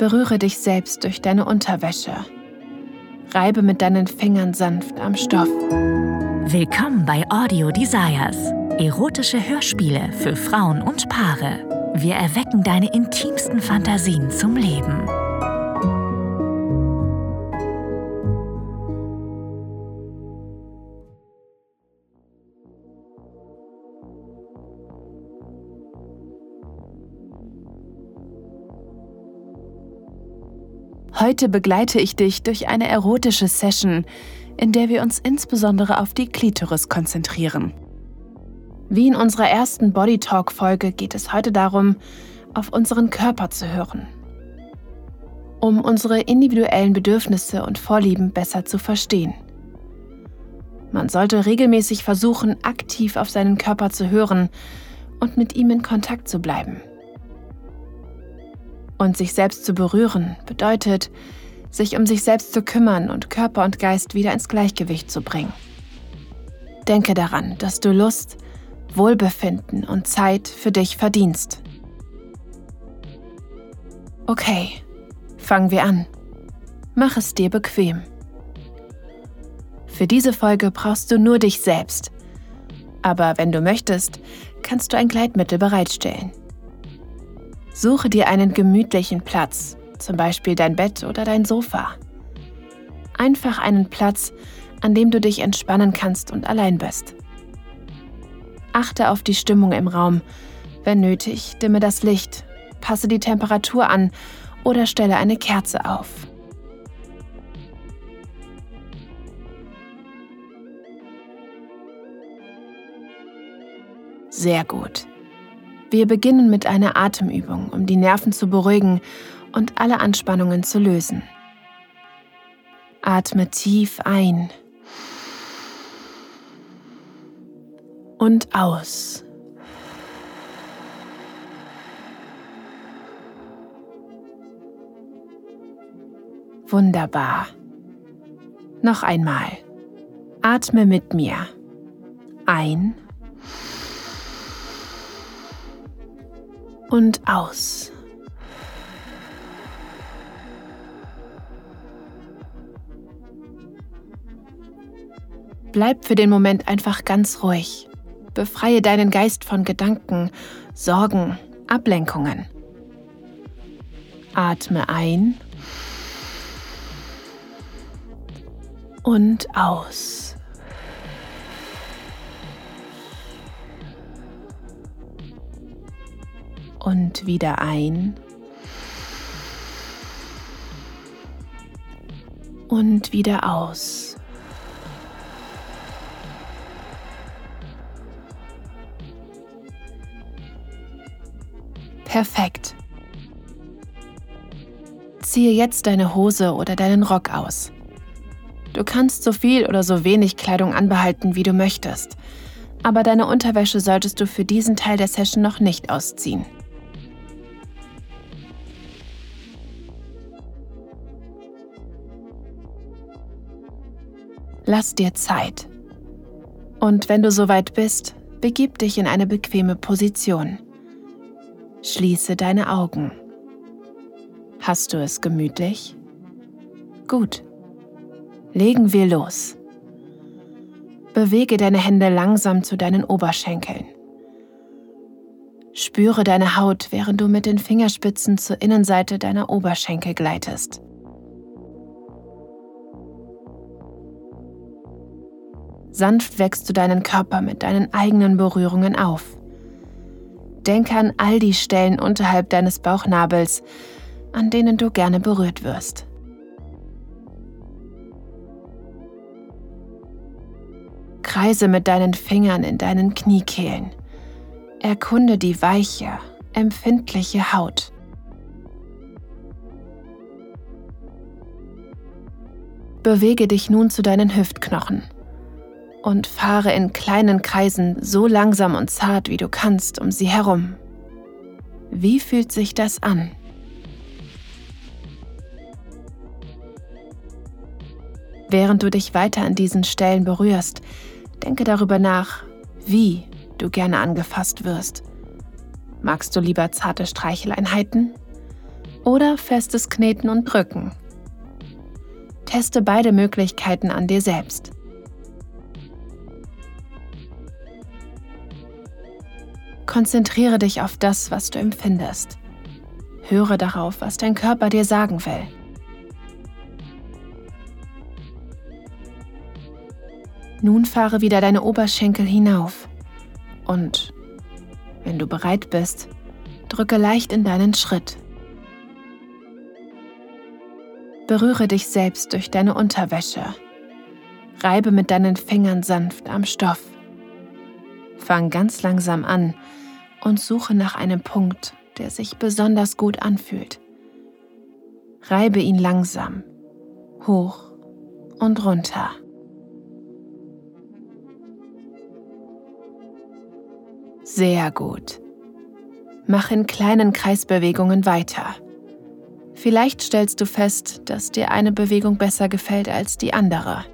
Berühre dich selbst durch deine Unterwäsche. Reibe mit deinen Fingern sanft am Stoff. Willkommen bei Audio Desires. Erotische Hörspiele für Frauen und Paare. Wir erwecken deine intimsten Fantasien zum Leben. Heute begleite ich dich durch eine erotische Session, in der wir uns insbesondere auf die Klitoris konzentrieren. Wie in unserer ersten Body Talk Folge geht es heute darum, auf unseren Körper zu hören. Um unsere individuellen Bedürfnisse und Vorlieben besser zu verstehen. Man sollte regelmäßig versuchen, aktiv auf seinen Körper zu hören und mit ihm in Kontakt zu bleiben. Und sich selbst zu berühren bedeutet, sich um sich selbst zu kümmern und Körper und Geist wieder ins Gleichgewicht zu bringen. Denke daran, dass du Lust, Wohlbefinden und Zeit für dich verdienst. Okay, fangen wir an. Mach es dir bequem. Für diese Folge brauchst du nur dich selbst. Aber wenn du möchtest, kannst du ein Gleitmittel bereitstellen. Suche dir einen gemütlichen Platz, zum Beispiel dein Bett oder dein Sofa. Einfach einen Platz, an dem du dich entspannen kannst und allein bist. Achte auf die Stimmung im Raum. Wenn nötig, dimme das Licht, passe die Temperatur an oder stelle eine Kerze auf. Sehr gut. Wir beginnen mit einer Atemübung, um die Nerven zu beruhigen und alle Anspannungen zu lösen. Atme tief ein und aus. Wunderbar. Noch einmal. Atme mit mir. Ein und aus. Bleib für den Moment einfach ganz ruhig. Befreie deinen Geist von Gedanken, Sorgen, Ablenkungen. Atme ein und aus. Und wieder ein und wieder aus. Perfekt. Ziehe jetzt deine Hose oder deinen Rock aus. Du kannst so viel oder so wenig Kleidung anbehalten, wie du möchtest, aber deine Unterwäsche solltest du für diesen Teil der Session noch nicht ausziehen. Lass dir Zeit. Und wenn du soweit bist, begib dich in eine bequeme Position. Schließe deine Augen. Hast du es gemütlich? Gut. Legen wir los. Bewege deine Hände langsam zu deinen Oberschenkeln. Spüre deine Haut, während du mit den Fingerspitzen zur Innenseite deiner Oberschenkel gleitest. Sanft wächst du deinen Körper mit deinen eigenen Berührungen auf. Denke an all die Stellen unterhalb deines Bauchnabels, an denen du gerne berührt wirst. Kreise mit deinen Fingern in deinen Kniekehlen. Erkunde die weiche, empfindliche Haut. Bewege dich nun zu deinen Hüftknochen und fahre in kleinen Kreisen so langsam und zart wie du kannst um sie herum. Wie fühlt sich das an? Während du dich weiter an diesen Stellen berührst, denke darüber nach, wie du gerne angefasst wirst. Magst du lieber zarte Streicheleinheiten? oder festes Kneten und Drücken. Teste beide Möglichkeiten an dir selbst. Konzentriere dich auf das, was du empfindest. Höre darauf, was dein Körper dir sagen will. Nun fahre wieder deine Oberschenkel hinauf und, wenn du bereit bist, drücke leicht in deinen Schritt. Berühre dich selbst durch deine Unterwäsche. Reibe mit deinen Fingern sanft am Stoff. Fang ganz langsam an und suche nach einem Punkt, der sich besonders gut anfühlt. Reibe ihn langsam, hoch und runter. Sehr gut. Mach in kleinen Kreisbewegungen weiter. Vielleicht stellst du fest, dass dir eine Bewegung besser gefällt als die andere.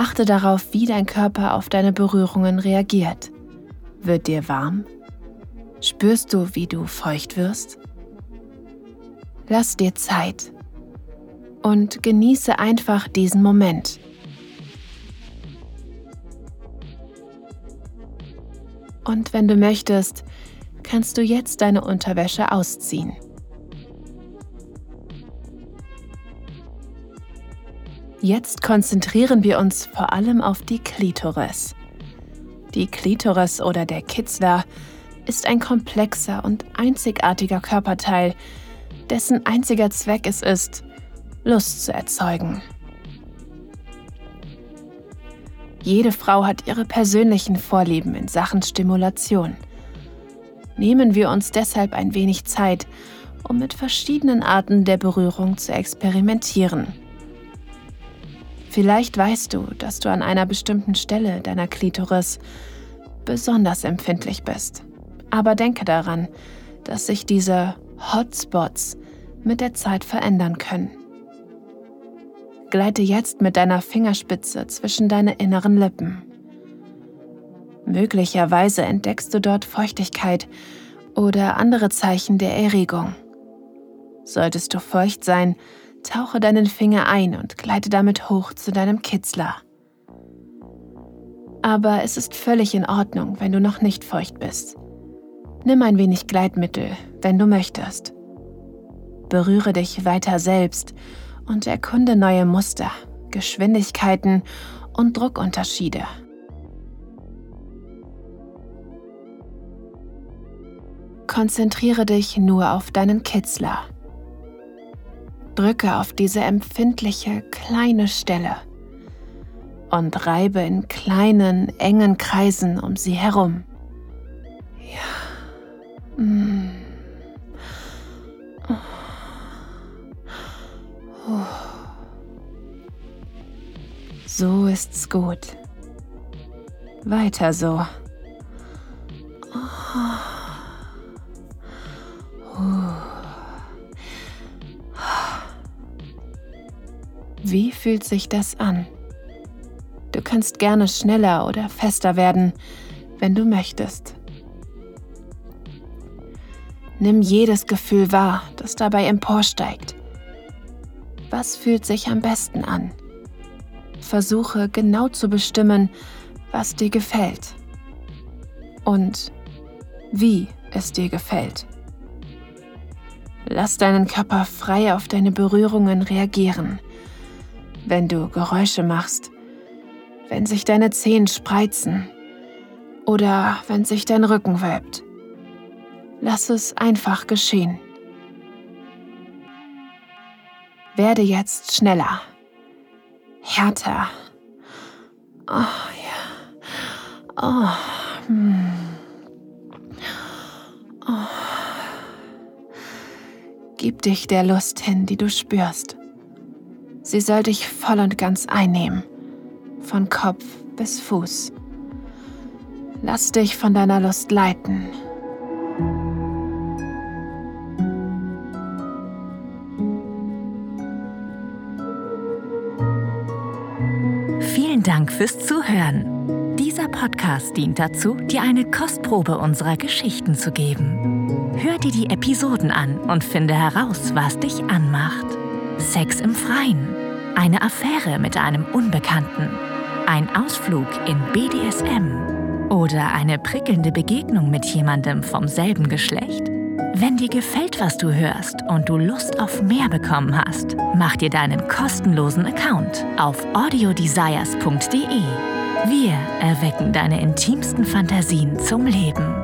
Achte darauf, wie dein Körper auf deine Berührungen reagiert. Wird dir warm? Spürst du, wie du feucht wirst? Lass dir Zeit und genieße einfach diesen Moment. Und wenn du möchtest, kannst du jetzt deine Unterwäsche ausziehen. Jetzt konzentrieren wir uns vor allem auf die Klitoris. Die Klitoris oder der Kitzler ist ein komplexer und einzigartiger Körperteil, dessen einziger Zweck es ist, Lust zu erzeugen. Jede Frau hat ihre persönlichen Vorlieben in Sachen Stimulation. Nehmen wir uns deshalb ein wenig Zeit, um mit verschiedenen Arten der Berührung zu experimentieren. Vielleicht weißt du, dass du an einer bestimmten Stelle deiner Klitoris besonders empfindlich bist. Aber denke daran, dass sich diese Hotspots mit der Zeit verändern können. Gleite jetzt mit deiner Fingerspitze zwischen deine inneren Lippen. Möglicherweise entdeckst du dort Feuchtigkeit oder andere Zeichen der Erregung. Solltest du feucht sein, tauche deinen Finger ein und gleite damit hoch zu deinem Kitzler. Aber es ist völlig in Ordnung, wenn du noch nicht feucht bist. Nimm ein wenig Gleitmittel, wenn du möchtest. Berühre dich weiter selbst und erkunde neue Muster, Geschwindigkeiten und Druckunterschiede. Konzentriere dich nur auf deinen Kitzler. Drücke auf diese empfindliche kleine Stelle und reibe in kleinen, engen Kreisen um sie herum. Ja. Mm. So ist's gut. Weiter so. Fühlt sich das an? Du kannst gerne schneller oder fester werden, wenn du möchtest. Nimm jedes Gefühl wahr, das dabei emporsteigt. Was fühlt sich am besten an? Versuche genau zu bestimmen, was dir gefällt und wie es dir gefällt. Lass deinen Körper frei auf deine Berührungen reagieren. Wenn du Geräusche machst, wenn sich deine Zehen spreizen oder wenn sich dein Rücken wölbt. Lass es einfach geschehen. Werde jetzt schneller, härter. Oh ja. Oh. Hm. oh. Gib dich der Lust hin, die du spürst. Sie soll dich voll und ganz einnehmen, von Kopf bis Fuß. Lass dich von deiner Lust leiten. Vielen Dank fürs Zuhören. Dieser Podcast dient dazu, dir eine Kostprobe unserer Geschichten zu geben. Hör dir die Episoden an und finde heraus, was dich anmacht. Sex im Freien, eine Affäre mit einem Unbekannten, ein Ausflug in BDSM oder eine prickelnde Begegnung mit jemandem vom selben Geschlecht? Wenn dir gefällt, was du hörst und du Lust auf mehr bekommen hast, mach dir deinen kostenlosen Account auf audiodesires.de. Wir erwecken deine intimsten Fantasien zum Leben.